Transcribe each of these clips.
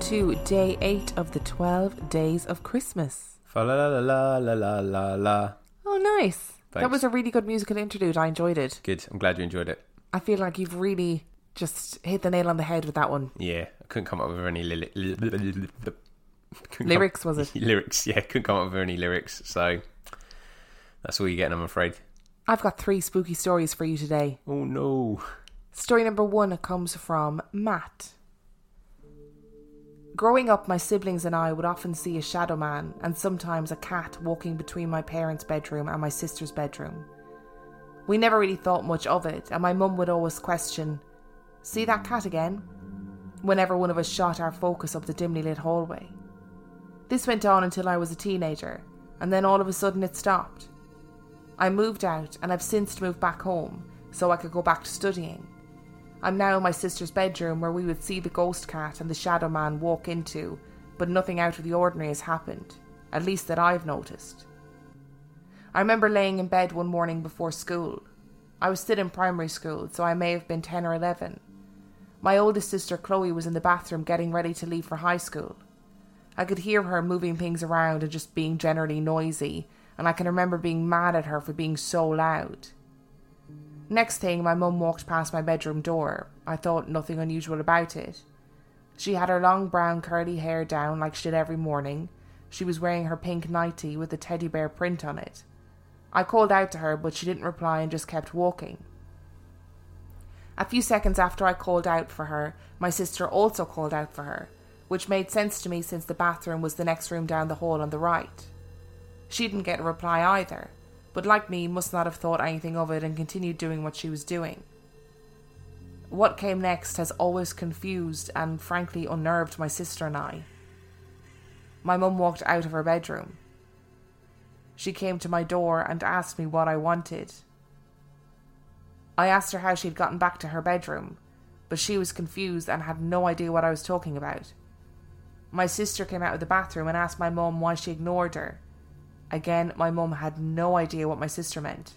To day eight of the 12 days of Christmas. Fa la la la la la la la. Oh, nice. That was a really good musical interlude. I enjoyed it. Good. I'm glad you enjoyed it. I feel like you've really just hit the nail on the head with that one. Yeah, I couldn't come up with any li- li- li- li- li- couldn't Lyrics, come- was it? lyrics, yeah, couldn't come up with any lyrics. So that's all you're getting, I'm afraid. I've got three spooky stories for you today. Oh no. Story number one comes from Matt. Growing up, my siblings and I would often see a shadow man and sometimes a cat walking between my parents' bedroom and my sister's bedroom. We never really thought much of it, and my mum would always question, See that cat again? whenever one of us shot our focus up the dimly lit hallway. This went on until I was a teenager, and then all of a sudden it stopped. I moved out, and I've since moved back home so I could go back to studying. I'm now in my sister's bedroom where we would see the ghost cat and the shadow man walk into, but nothing out of the ordinary has happened, at least that I've noticed. I remember laying in bed one morning before school. I was still in primary school, so I may have been 10 or 11. My oldest sister Chloe was in the bathroom getting ready to leave for high school. I could hear her moving things around and just being generally noisy, and I can remember being mad at her for being so loud. Next thing, my mum walked past my bedroom door. I thought nothing unusual about it. She had her long brown curly hair down like she did every morning. She was wearing her pink nightie with a teddy bear print on it. I called out to her, but she didn't reply and just kept walking. A few seconds after I called out for her, my sister also called out for her, which made sense to me since the bathroom was the next room down the hall on the right. She didn't get a reply either, but like me, must not have thought anything of it and continued doing what she was doing. What came next has always confused and frankly unnerved my sister and I. My mum walked out of her bedroom. She came to my door and asked me what I wanted. I asked her how she'd gotten back to her bedroom, but she was confused and had no idea what I was talking about. My sister came out of the bathroom and asked my mum why she ignored her. Again, my mum had no idea what my sister meant.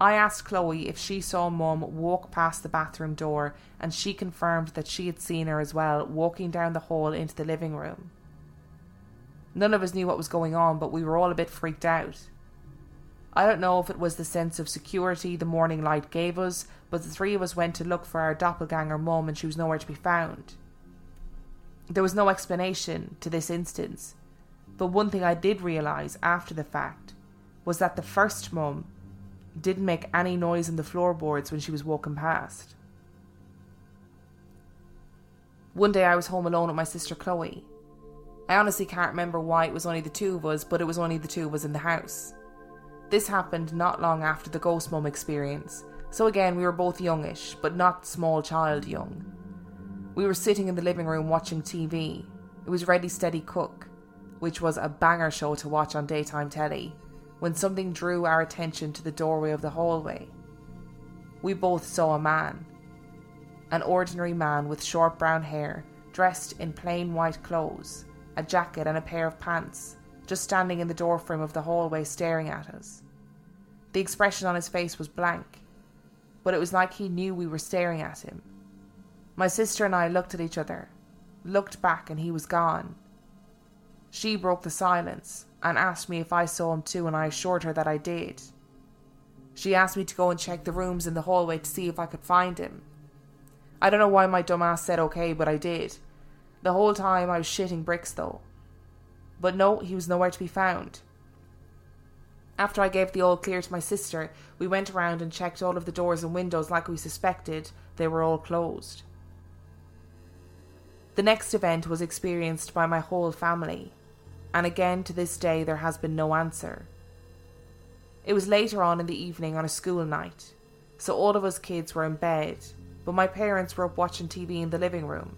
I asked Chloe if she saw mum walk past the bathroom door, and she confirmed that she had seen her as well walking down the hall into the living room. None of us knew what was going on, but we were all a bit freaked out. I don't know if it was the sense of security the morning light gave us, but the three of us went to look for our doppelganger mum and she was nowhere to be found. There was no explanation to this instance, but one thing I did realise after the fact was that the first mum didn't make any noise in the floorboards when she was walking past. One day I was home alone with my sister Chloe. I honestly can't remember why it was only the two of us, but it was only the two of us in the house. This happened not long after the ghost mum experience, so again we were both youngish, but not small child young. We were sitting in the living room watching TV. It was Ready Steady Cook, which was a banger show to watch on daytime telly, when something drew our attention to the doorway of the hallway. We both saw a man. An ordinary man with short brown hair, dressed in plain white clothes, a jacket and a pair of pants, just standing in the doorframe of the hallway staring at us. The expression on his face was blank, but it was like he knew we were staring at him. My sister and I looked at each other, looked back, and he was gone. She broke the silence and asked me if I saw him too, and I assured her that I did. She asked me to go and check the rooms in the hallway to see if I could find him. I don't know why my dumb ass said okay, but I did. The whole time I was shitting bricks though. But no, he was nowhere to be found. After I gave the all clear to my sister, we went around and checked all of the doors and windows like we suspected they were all closed. The next event was experienced by my whole family, and again to this day there has been no answer. It was later on in the evening on a school night, so all of us kids were in bed, but my parents were up watching TV in the living room.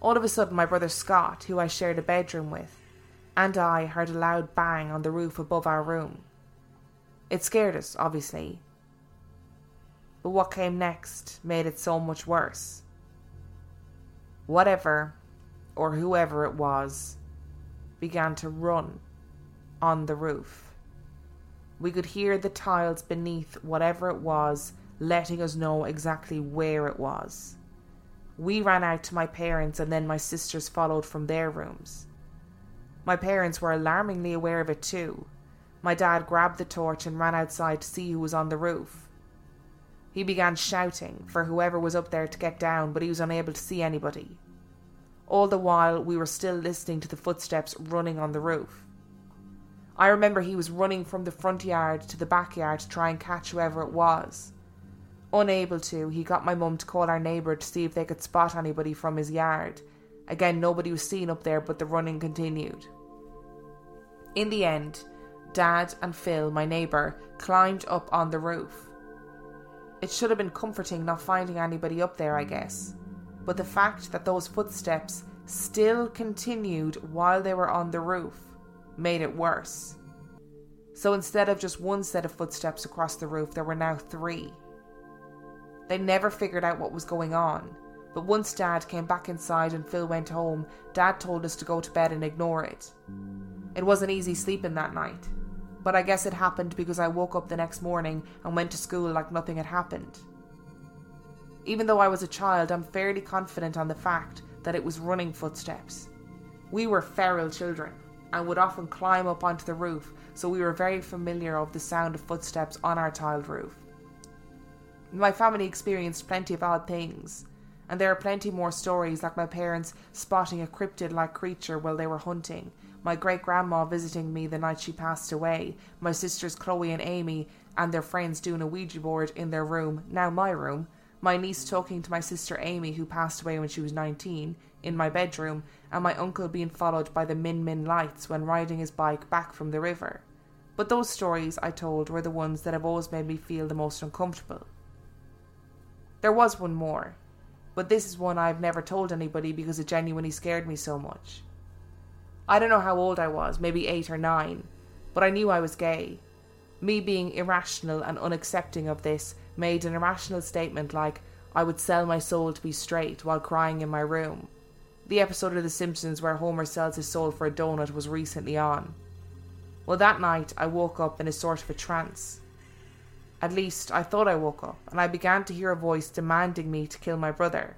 All of a sudden, my brother Scott, who I shared a bedroom with, and I heard a loud bang on the roof above our room. It scared us, obviously. But what came next made it so much worse. Whatever, or whoever it was, began to run on the roof. We could hear the tiles beneath whatever it was letting us know exactly where it was. We ran out to my parents, and then my sisters followed from their rooms. My parents were alarmingly aware of it too. My dad grabbed the torch and ran outside to see who was on the roof. He began shouting for whoever was up there to get down, but he was unable to see anybody. All the while, we were still listening to the footsteps running on the roof. I remember he was running from the front yard to the backyard to try and catch whoever it was. Unable to, he got my mum to call our neighbour to see if they could spot anybody from his yard. Again, nobody was seen up there, but the running continued. In the end, Dad and Phil, my neighbour, climbed up on the roof. It should have been comforting not finding anybody up there, I guess, but the fact that those footsteps still continued while they were on the roof made it worse. So instead of just one set of footsteps across the roof, there were now three. They never figured out what was going on, but once Dad came back inside and Phil went home, Dad told us to go to bed and ignore it. It wasn't easy sleeping that night, but I guess it happened because I woke up the next morning and went to school like nothing had happened. Even though I was a child, I'm fairly confident on the fact that it was running footsteps. We were feral children and would often climb up onto the roof, so we were very familiar of the sound of footsteps on our tiled roof. My family experienced plenty of odd things, and there are plenty more stories like my parents spotting a cryptid like creature while they were hunting, my great grandma visiting me the night she passed away, my sisters Chloe and Amy and their friends doing a Ouija board in their room, now my room, my niece talking to my sister Amy, who passed away when she was 19, in my bedroom, and my uncle being followed by the Min Min lights when riding his bike back from the river. But those stories I told were the ones that have always made me feel the most uncomfortable. There was one more, but this is one I've never told anybody because it genuinely scared me so much. I don't know how old I was, maybe eight or nine, but I knew I was gay. Me being irrational and unaccepting of this made an irrational statement like, I would sell my soul to be straight while crying in my room. The episode of The Simpsons where Homer sells his soul for a donut was recently on. Well, that night I woke up in a sort of a trance. At least, I thought I woke up, and I began to hear a voice demanding me to kill my brother.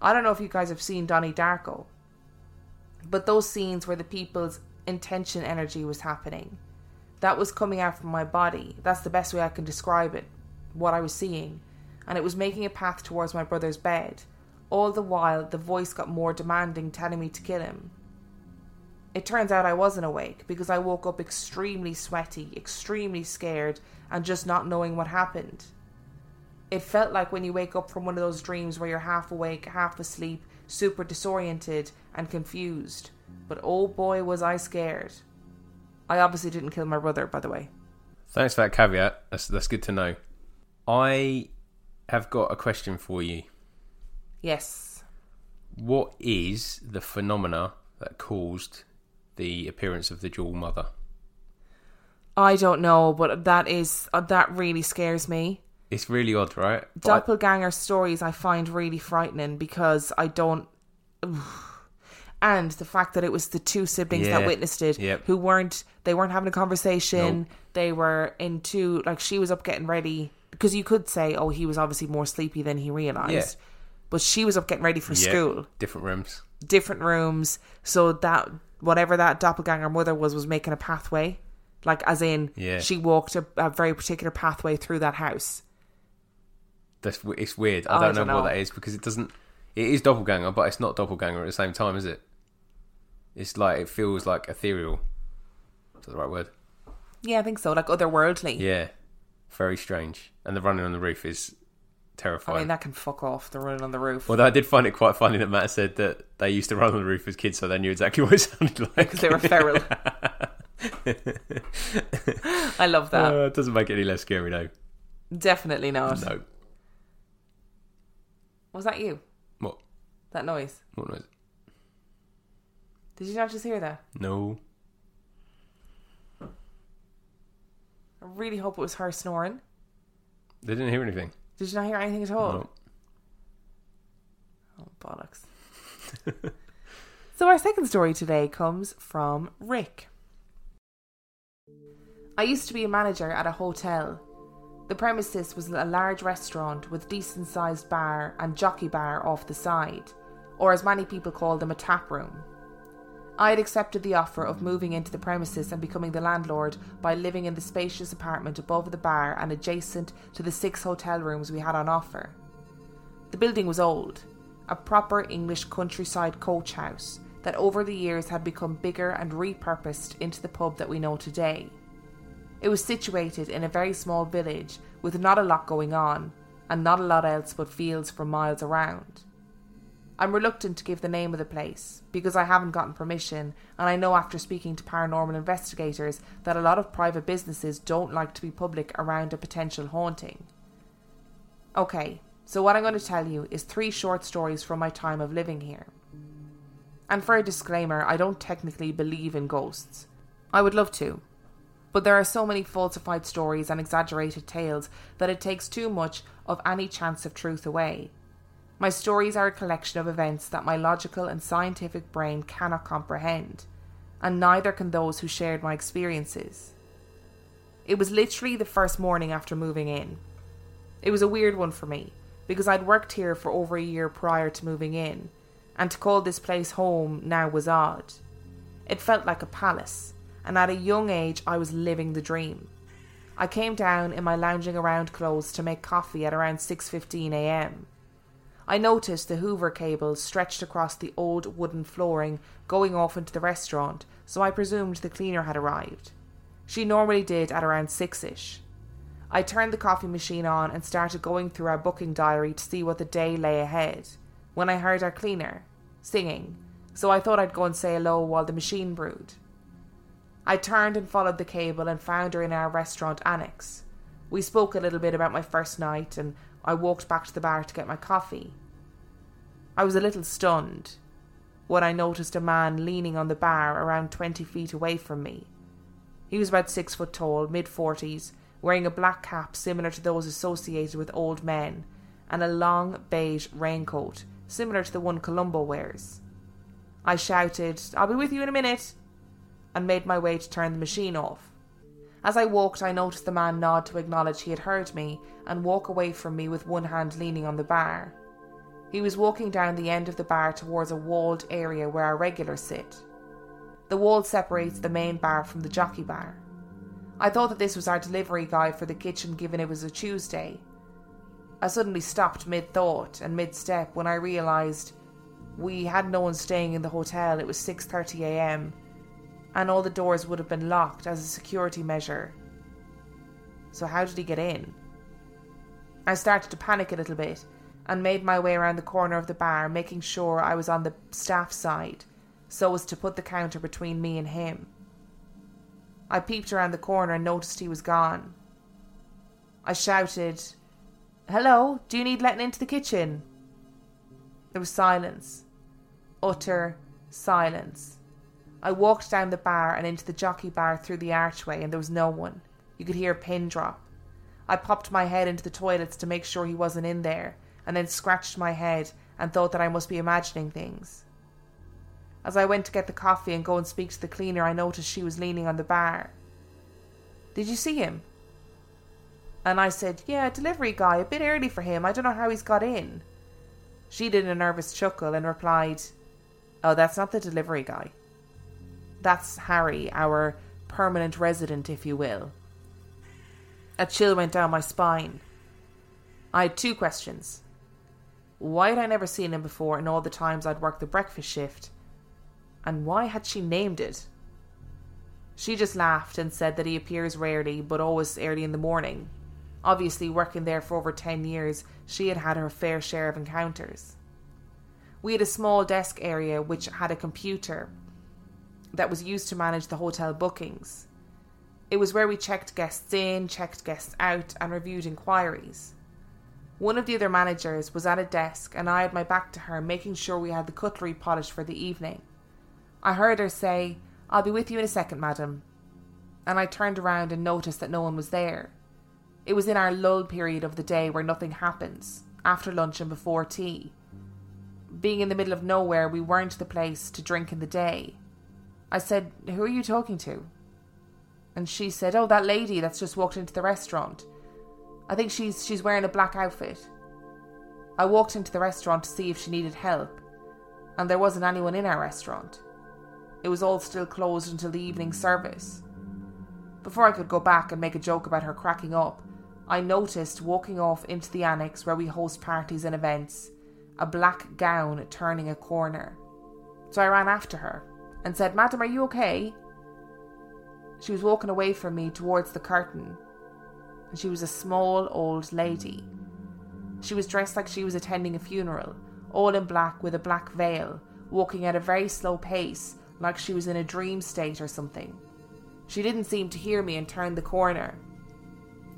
I don't know if you guys have seen Donnie Darko, but those scenes where the people's intention energy was happening, that was coming out from my body. That's the best way I can describe it, what I was seeing, and it was making a path towards my brother's bed. All the while, the voice got more demanding, telling me to kill him. It turns out I wasn't awake because I woke up extremely sweaty, extremely scared, and just not knowing what happened. It felt like when you wake up from one of those dreams where you're half awake, half asleep, super disoriented and confused. But oh boy, was I scared. I obviously didn't kill my brother, by the way. Thanks for that caveat. That's that's good to know. I have got a question for you. Yes. What is the phenomena that caused the appearance of the dual mother? I don't know, but that is uh, that really scares me. It's really odd, right? Doppelganger stories I find really frightening because I don't. And the fact that it was the two siblings that witnessed it, Yep. who weren't they weren't having a conversation. They were into like she was up getting ready because you could say, oh, he was obviously more sleepy than he realized. Yeah. But she was up getting ready for Yeah, school, different rooms. different rooms. So that whatever that doppelganger mother was was making a pathway, like as in Yeah. she walked a, a very particular pathway through that house. That's it's weird. I Oh, don't, don't know, what that is because it doesn't. It is doppelganger, but it's not doppelganger at the same time, is it? It's like it feels like ethereal. Is that the right word? Yeah, I think so. Like otherworldly. Yeah, very strange. And the running on the roof is terrifying. I mean, that can fuck off. The running on the roof. Although I did find it quite funny that Matt said that they used to run on the roof as kids, so they knew exactly what it sounded like because they were feral. I love that. Uh, it doesn't make it any less scary, though. Definitely not. No. Was that you? What? That noise? What noise? Did you not just hear that? No. I really hope it was her snoring. They didn't hear anything. Did you not hear anything at all? No. Oh, bollocks. so, our second story today comes from Rick. I used to be a manager at a hotel. The premises was a large restaurant with decent sized bar and jockey bar off the side, or as many people call them, a tap room. I had accepted the offer of moving into the premises and becoming the landlord by living in the spacious apartment above the bar and adjacent to the six hotel rooms we had on offer. The building was old, a proper English countryside coach house that over the years had become bigger and repurposed into the pub that we know today. It was situated in a very small village with not a lot going on and not a lot else but fields for miles around. I'm reluctant to give the name of the place because I haven't gotten permission, and I know after speaking to paranormal investigators that a lot of private businesses don't like to be public around a potential haunting. Okay, so what I'm going to tell you is three short stories from my time of living here. And for a disclaimer, I don't technically believe in ghosts. I would love to. But there are so many falsified stories and exaggerated tales that it takes too much of any chance of truth away. My stories are a collection of events that my logical and scientific brain cannot comprehend, and neither can those who shared my experiences. It was literally the first morning after moving in. It was a weird one for me, because I'd worked here for over a year prior to moving in, and to call this place home now was odd. It felt like a palace, and at a young age I was living the dream. I came down in my lounging around clothes to make coffee at around 6:15 a.m. I noticed the Hoover cables stretched across the old wooden flooring going off into the restaurant, so I presumed the cleaner had arrived. She normally did at around 6ish. I turned the coffee machine on and started going through our booking diary to see what the day lay ahead when I heard our cleaner singing, so I thought I'd go and say hello while the machine brewed. I turned and followed the cable and found her in our restaurant annex. We spoke a little bit about my first night and I walked back to the bar to get my coffee. I was a little stunned when I noticed a man leaning on the bar around 20 feet away from me. He was about six foot tall, mid 40s, wearing a black cap similar to those associated with old men, and a long beige raincoat similar to the one Columbo wears. I shouted, I'll be with you in a minute, and made my way to turn the machine off. As I walked, I noticed the man nod to acknowledge he had heard me and walk away from me with one hand leaning on the bar. He was walking down the end of the bar towards a walled area where our regulars sit. The wall separates the main bar from the jockey bar. I thought that this was our delivery guy for the kitchen given it was a Tuesday. I suddenly stopped mid thought and mid step when I realised we had no one staying in the hotel. It was 6:30 a.m and all the doors would have been locked as a security measure. So, how did he get in? I started to panic a little bit and made my way around the corner of the bar, making sure I was on the staff side so as to put the counter between me and him. I peeped around the corner and noticed he was gone. I shouted, Hello, do you need letting into the kitchen? There was silence. Utter silence. I walked down the bar and into the jockey bar through the archway, and there was no one. You could hear a pin drop. I popped my head into the toilets to make sure he wasn't in there, and then scratched my head and thought that I must be imagining things. As I went to get the coffee and go and speak to the cleaner, I noticed she was leaning on the bar. Did you see him? And I said, Yeah, delivery guy, a bit early for him. I don't know how he's got in. She did a nervous chuckle and replied, Oh, that's not the delivery guy. That's Harry, our permanent resident, if you will. A chill went down my spine. I had two questions. Why had I never seen him before in all the times I'd worked the breakfast shift? And why had she named it? She just laughed and said that he appears rarely, but always early in the morning. Obviously, working there for over 10 years, she had had her fair share of encounters. We had a small desk area which had a computer that was used to manage the hotel bookings. It was where we checked guests in, checked guests out, and reviewed inquiries. One of the other managers was at a desk, and I had my back to her, making sure we had the cutlery polished for the evening. I heard her say, I'll be with you in a second, madam. And I turned around and noticed that no one was there. It was in our lull period of the day where nothing happens, after lunch and before tea. Being in the middle of nowhere, we weren't the place to drink in the day. I said, Who are you talking to? And she said, Oh, that lady that's just walked into the restaurant. I think she's she's wearing a black outfit. I walked into the restaurant to see if she needed help, and there wasn't anyone in our restaurant. It was all still closed until the evening service. Before I could go back and make a joke about her cracking up, I noticed walking off into the annex where we host parties and events, a black gown turning a corner. So I ran after her and said, Madam, are you okay? She was walking away from me towards the curtain, and she was a small old lady. She was dressed like she was attending a funeral, all in black with a black veil, walking at a very slow pace like she was in a dream state or something. She didn't seem to hear me and turned the corner.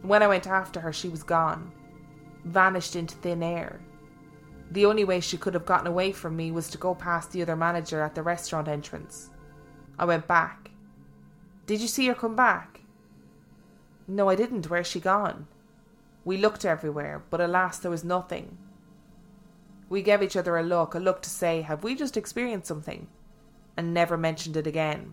When I went after her, she was gone, vanished into thin air. The only way she could have gotten away from me was to go past the other manager at the restaurant entrance. I went back. Did you see her come back? No, I didn't. Where's she gone? We looked everywhere, but alas, there was nothing. We gave each other a look, a look to say, Have we just experienced something? and never mentioned it again.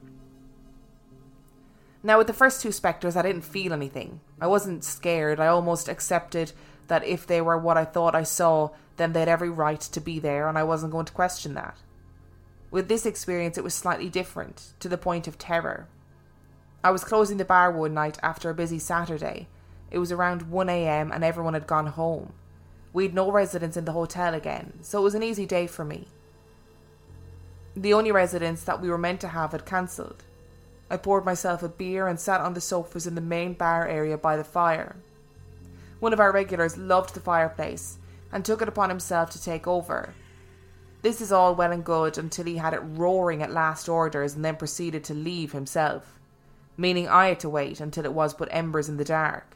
Now, with the first two spectres, I didn't feel anything. I wasn't scared. I almost accepted that if they were what I thought I saw, then they'd every right to be there, and I wasn't going to question that. With this experience, it was slightly different, to the point of terror. I was closing the bar one night after a busy Saturday. It was around 1am, and everyone had gone home. We'd no residents in the hotel again, so it was an easy day for me. The only residents that we were meant to have had cancelled. I poured myself a beer and sat on the sofas in the main bar area by the fire. One of our regulars loved the fireplace and took it upon himself to take over. This is all well and good until he had it roaring at last orders and then proceeded to leave himself, meaning I had to wait until it was but embers in the dark.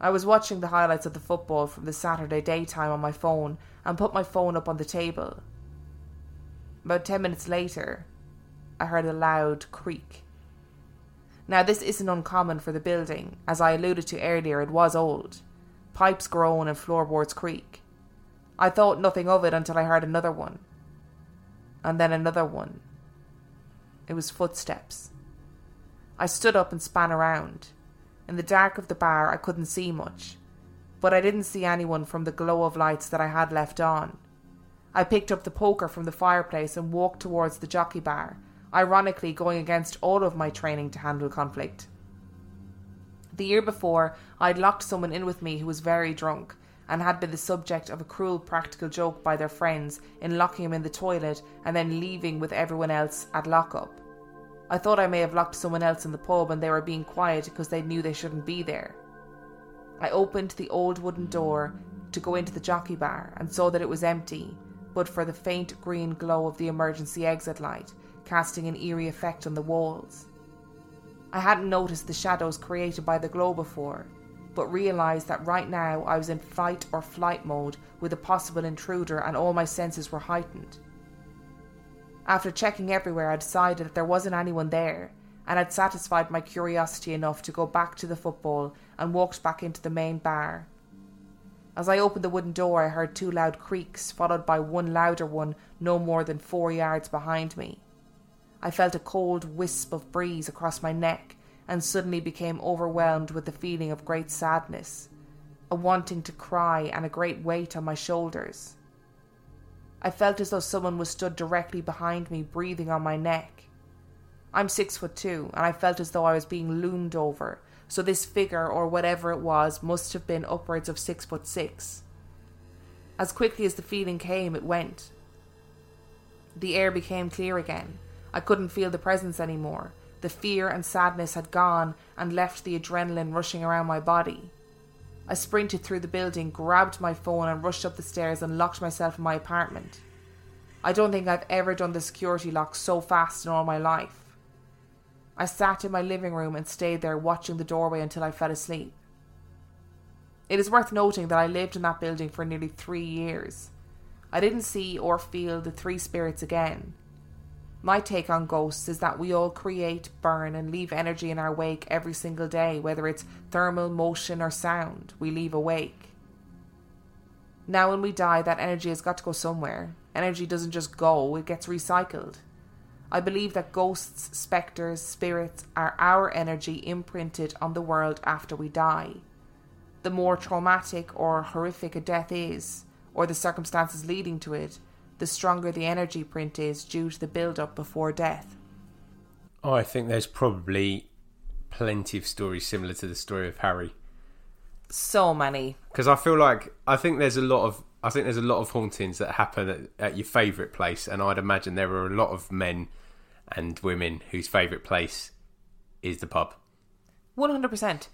I was watching the highlights of the football from the Saturday daytime on my phone and put my phone up on the table. About ten minutes later, I heard a loud creak. Now, this isn't uncommon for the building. As I alluded to earlier, it was old. Pipes groan and floorboards creak. I thought nothing of it until I heard another one. And then another one. It was footsteps. I stood up and span around. In the dark of the bar, I couldn't see much, but I didn't see anyone from the glow of lights that I had left on. I picked up the poker from the fireplace and walked towards the jockey bar, ironically going against all of my training to handle conflict. The year before, I'd locked someone in with me who was very drunk and had been the subject of a cruel practical joke by their friends in locking him in the toilet and then leaving with everyone else at lockup. I thought I may have locked someone else in the pub and they were being quiet because they knew they shouldn't be there. I opened the old wooden door to go into the jockey bar and saw that it was empty but for the faint green glow of the emergency exit light, casting an eerie effect on the walls. I hadn't noticed the shadows created by the glow before, but realised that right now I was in fight or flight mode with a possible intruder and all my senses were heightened. After checking everywhere, I decided that there wasn't anyone there and had satisfied my curiosity enough to go back to the football and walked back into the main bar as I opened the wooden door, I heard two loud creaks, followed by one louder one no more than four yards behind me. I felt a cold wisp of breeze across my neck and suddenly became overwhelmed with the feeling of great sadness, a wanting to cry, and a great weight on my shoulders. I felt as though someone was stood directly behind me, breathing on my neck. I'm six foot two, and I felt as though I was being loomed over, so this figure, or whatever it was, must have been upwards of six foot six. As quickly as the feeling came, it went. The air became clear again. I couldn't feel the presence anymore. The fear and sadness had gone and left the adrenaline rushing around my body. I sprinted through the building, grabbed my phone, and rushed up the stairs and locked myself in my apartment. I don't think I've ever done the security lock so fast in all my life. I sat in my living room and stayed there watching the doorway until I fell asleep. It is worth noting that I lived in that building for nearly three years. I didn't see or feel the three spirits again. My take on ghosts is that we all create, burn, and leave energy in our wake every single day, whether it's thermal, motion, or sound. We leave a wake. Now, when we die, that energy has got to go somewhere. Energy doesn't just go, it gets recycled. I believe that ghosts, spectres, spirits are our energy imprinted on the world after we die. The more traumatic or horrific a death is, or the circumstances leading to it, the stronger the energy print is due to the build up before death. Oh, I think there's probably plenty of stories similar to the story of Harry. So many. Because I feel like I think there's a lot of I think there's a lot of hauntings that happen at, at your favourite place, and I'd imagine there are a lot of men and women whose favourite place is the pub. One hundred percent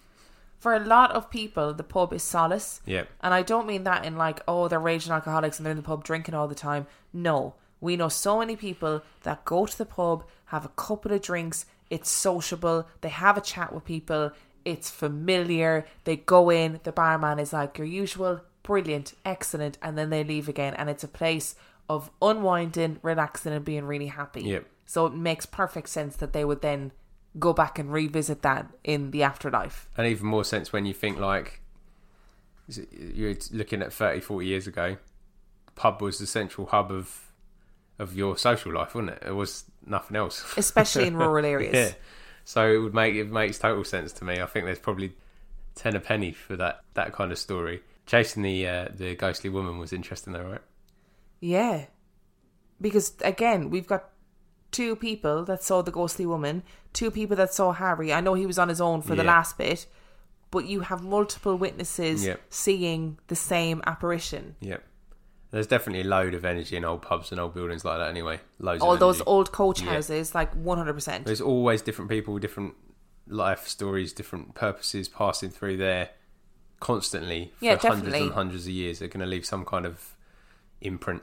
for a lot of people, the pub is solace. Yeah. And I don't mean that in like, oh, they're raging alcoholics and they're in the pub drinking all the time. No. We know so many people that go to the pub, have a couple of drinks, it's sociable, they have a chat with people, it's familiar, they go in, the barman is like your usual, brilliant, excellent, and then they leave again. And it's a place of unwinding, relaxing, and being really happy. Yep. So it makes perfect sense that they would then go back and revisit that in the afterlife. And even more sense when you think like you're looking at 30, 40 years ago, pub was the central hub of of your social life, wasn't it? It was nothing else, especially in rural areas. yeah, so it would make it makes total sense to me. I think there's probably ten a penny for that that kind of story. Chasing the uh, the ghostly woman was interesting, though, right? Yeah, because again, we've got two people that saw the ghostly woman, two people that saw Harry. I know he was on his own for the Yeah. last bit, but you have multiple witnesses Yep. seeing the same apparition. Yep. There's definitely a load of energy in old pubs and old buildings like that. Anyway, loads. All of those energy. old coach Yeah. houses, like 100%. There's always different people, with different life stories, different purposes passing through there constantly for Yeah, hundreds definitely. and hundreds of years. They're going to leave some kind of imprint.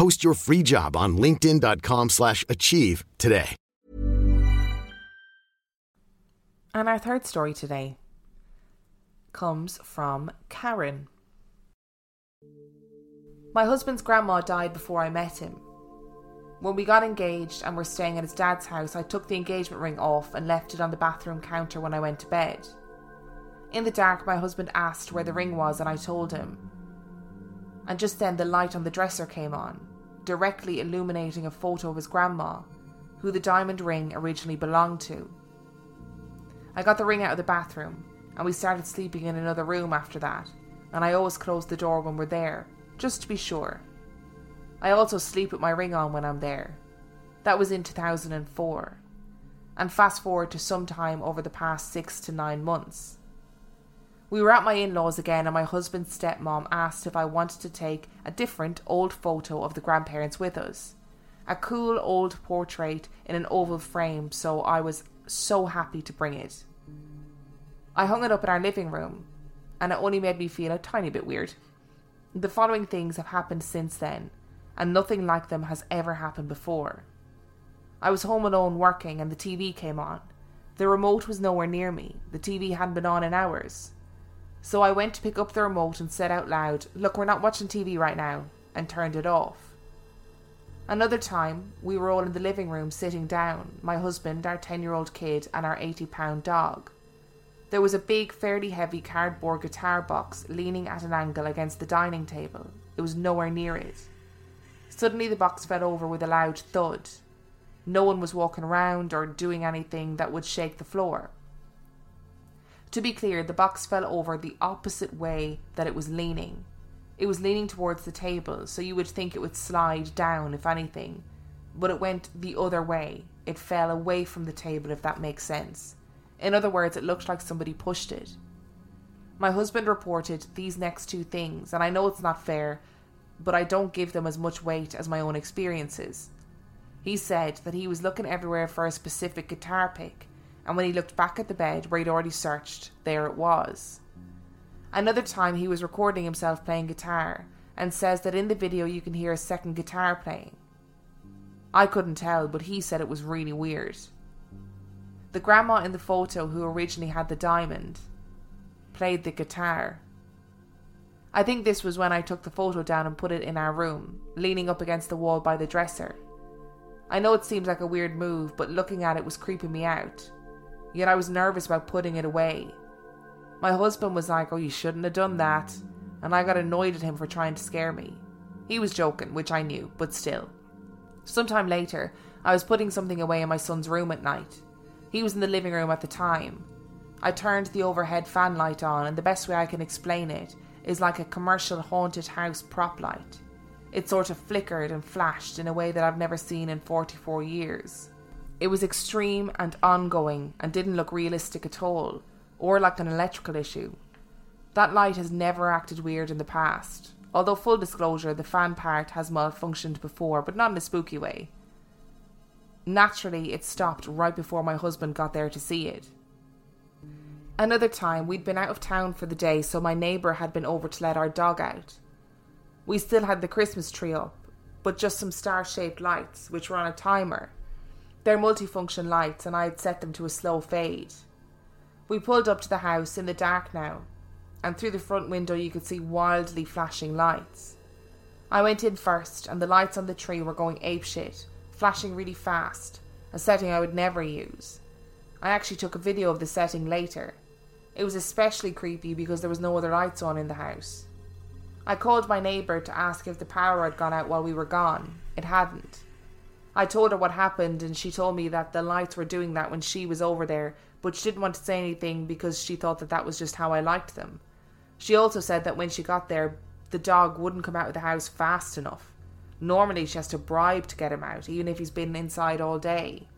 Post your free job on linkedin.com/achieve slash achieve today. And our third story today comes from Karen. My husband's grandma died before I met him. When we got engaged and were staying at his dad's house, I took the engagement ring off and left it on the bathroom counter when I went to bed. In the dark, my husband asked where the ring was, and I told him. And just then, the light on the dresser came on, directly illuminating a photo of his grandma, who the diamond ring originally belonged to. I got the ring out of the bathroom, and we started sleeping in another room after that, and I always close the door when we're there, just to be sure. I also sleep with my ring on when I'm there. That was in 2004. And fast forward to sometime over the past six to nine months. We were at my in laws again, and my husband's stepmom asked if I wanted to take a different old photo of the grandparents with us. A cool old portrait in an oval frame, so I was so happy to bring it. I hung it up in our living room, and it only made me feel a tiny bit weird. The following things have happened since then, and nothing like them has ever happened before. I was home alone working, and the TV came on. The remote was nowhere near me. The TV hadn't been on in hours. So I went to pick up the remote and said out loud, Look, we're not watching TV right now, and turned it off. Another time, we were all in the living room sitting down my husband, our 10 year old kid, and our 80 pound dog. There was a big, fairly heavy cardboard guitar box leaning at an angle against the dining table. It was nowhere near it. Suddenly, the box fell over with a loud thud. No one was walking around or doing anything that would shake the floor. To be clear, the box fell over the opposite way that it was leaning. It was leaning towards the table, so you would think it would slide down, if anything. But it went the other way. It fell away from the table, if that makes sense. In other words, it looked like somebody pushed it. My husband reported these next two things, and I know it's not fair, but I don't give them as much weight as my own experiences. He said that he was looking everywhere for a specific guitar pick, and when he looked back at the bed where he'd already searched, there it was. Another time he was recording himself playing guitar and says that in the video you can hear a second guitar playing. I couldn't tell, but he said it was really weird. The grandma in the photo who originally had the diamond played the guitar. I think this was when I took the photo down and put it in our room, leaning up against the wall by the dresser. I know it seems like a weird move, but looking at it was creeping me out. Yet I was nervous about putting it away my husband was like, Oh, you shouldn't have done that. And I got annoyed at him for trying to scare me. He was joking, which I knew, but still. Sometime later, I was putting something away in my son's room at night. He was in the living room at the time. I turned the overhead fan light on, and the best way I can explain it is like a commercial haunted house prop light. It sort of flickered and flashed in a way that I've never seen in 44 years. It was extreme and ongoing and didn't look realistic at all, or like an electrical issue. That light has never acted weird in the past, although, full disclosure, the fan part has malfunctioned before, but not in a spooky way. Naturally, it stopped right before my husband got there to see it. Another time, we'd been out of town for the day, so my neighbour had been over to let our dog out. We still had the Christmas tree up, but just some star shaped lights, which were on a timer. They're multifunction lights, and I had set them to a slow fade. We pulled up to the house in the dark now, and through the front window you could see wildly flashing lights. I went in first, and the lights on the tree were going apeshit, flashing really fast, a setting I would never use. I actually took a video of the setting later. It was especially creepy because there was no other lights on in the house. I called my neighbour to ask if the power had gone out while we were gone. It hadn't. I told her what happened, and she told me that the lights were doing that when she was over there, but she didn't want to say anything because she thought that that was just how I liked them. She also said that when she got there, the dog wouldn't come out of the house fast enough. Normally, she has to bribe to get him out, even if he's been inside all day.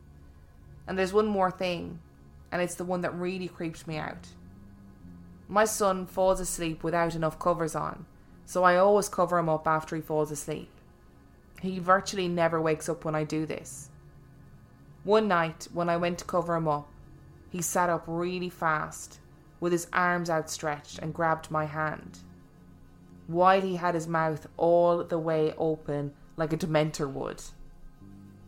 And there's one more thing, and it's the one that really creeps me out. My son falls asleep without enough covers on, so I always cover him up after he falls asleep. He virtually never wakes up when I do this. One night, when I went to cover him up, he sat up really fast, with his arms outstretched, and grabbed my hand. While he had his mouth all the way open, like a dementor would.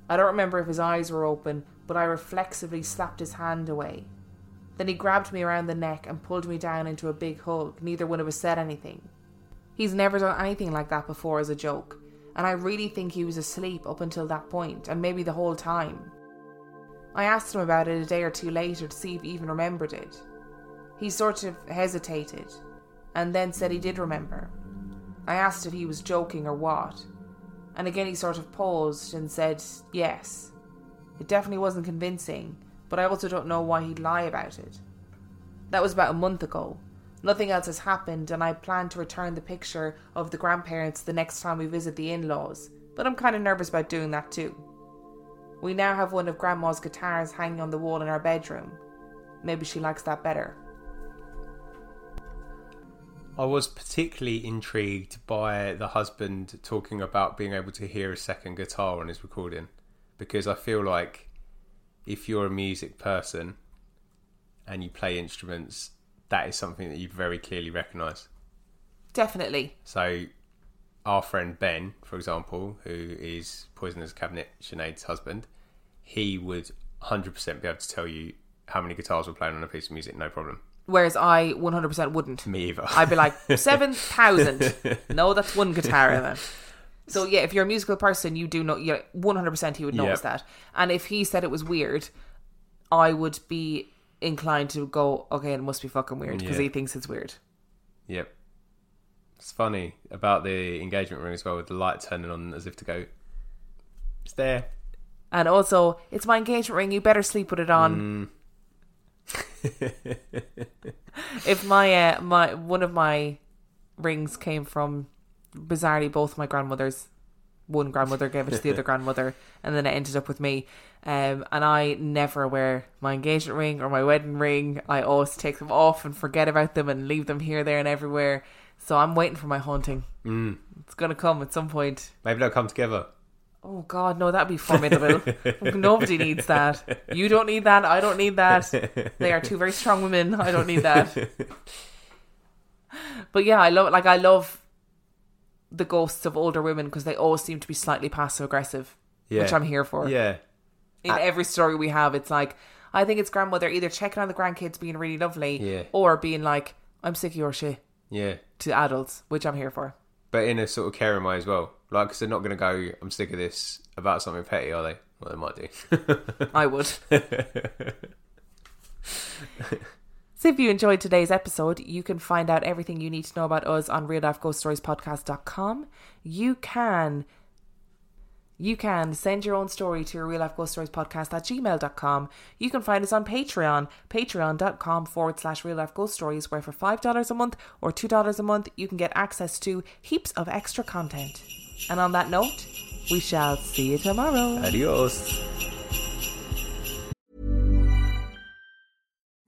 I don't remember if his eyes were open, but I reflexively slapped his hand away. Then he grabbed me around the neck and pulled me down into a big hug. Neither one of us said anything. He's never done anything like that before as a joke, and I really think he was asleep up until that point, and maybe the whole time. I asked him about it a day or two later to see if he even remembered it. He sort of hesitated, and then said he did remember. I asked if he was joking or what, and again he sort of paused and said yes. It definitely wasn't convincing, but I also don't know why he'd lie about it. That was about a month ago. Nothing else has happened, and I plan to return the picture of the grandparents the next time we visit the in laws, but I'm kind of nervous about doing that too. We now have one of Grandma's guitars hanging on the wall in our bedroom. Maybe she likes that better. I was particularly intrigued by the husband talking about being able to hear a second guitar on his recording because I feel like if you're a music person and you play instruments, that is something that you very clearly recognise. Definitely. So, our friend Ben, for example, who is Poisonous Cabinet Sinead's husband, he would 100% be able to tell you how many guitars were playing on a piece of music, no problem. Whereas I 100% wouldn't. Me either. I'd be like, 7,000. no, that's one guitar then. So yeah, if you're a musical person, you do know, yeah, 100% he would notice Yep. that. And if he said it was weird, I would be inclined to go, okay, it must be fucking weird because Yeah. he thinks it's weird. Yep. It's funny about the engagement ring as well, with the light turning on as if to go, it's there. And also, it's my engagement ring. You better sleep with it on. if my uh, my one of my rings came from bizarrely both my grandmothers, one grandmother gave it to the other grandmother, and then it ended up with me. Um, and I never wear my engagement ring or my wedding ring. I always take them off and forget about them and leave them here, there, and everywhere. So I'm waiting for my haunting. Mm. It's gonna come at some point. Maybe they'll come together. Oh God, no, that'd be formidable. Nobody needs that. You don't need that. I don't need that. They are two very strong women. I don't need that. But yeah, I love like I love the ghosts of older women because they always seem to be slightly passive aggressive, Yeah. which I'm here for. Yeah. In every story we have, it's like I think it's grandmother either checking on the grandkids being really lovely, Yeah. or being like, "I'm sick of your shit" Yeah. to adults, which I'm here for. But in a sort of caring way as well. Like, because they're not going to go, I'm sick of this about something petty, are they? Well, they might do. I would. so if you enjoyed today's episode, you can find out everything you need to know about us on reallifeghoststoriespodcast.com. You can you can send your own story to real life ghost stories podcast at gmail.com. You can find us on Patreon, patreon.com forward slash real life ghost stories, where for $5 a month or $2 a month, you can get access to heaps of extra content. And on that note, we shall see you tomorrow. Adios.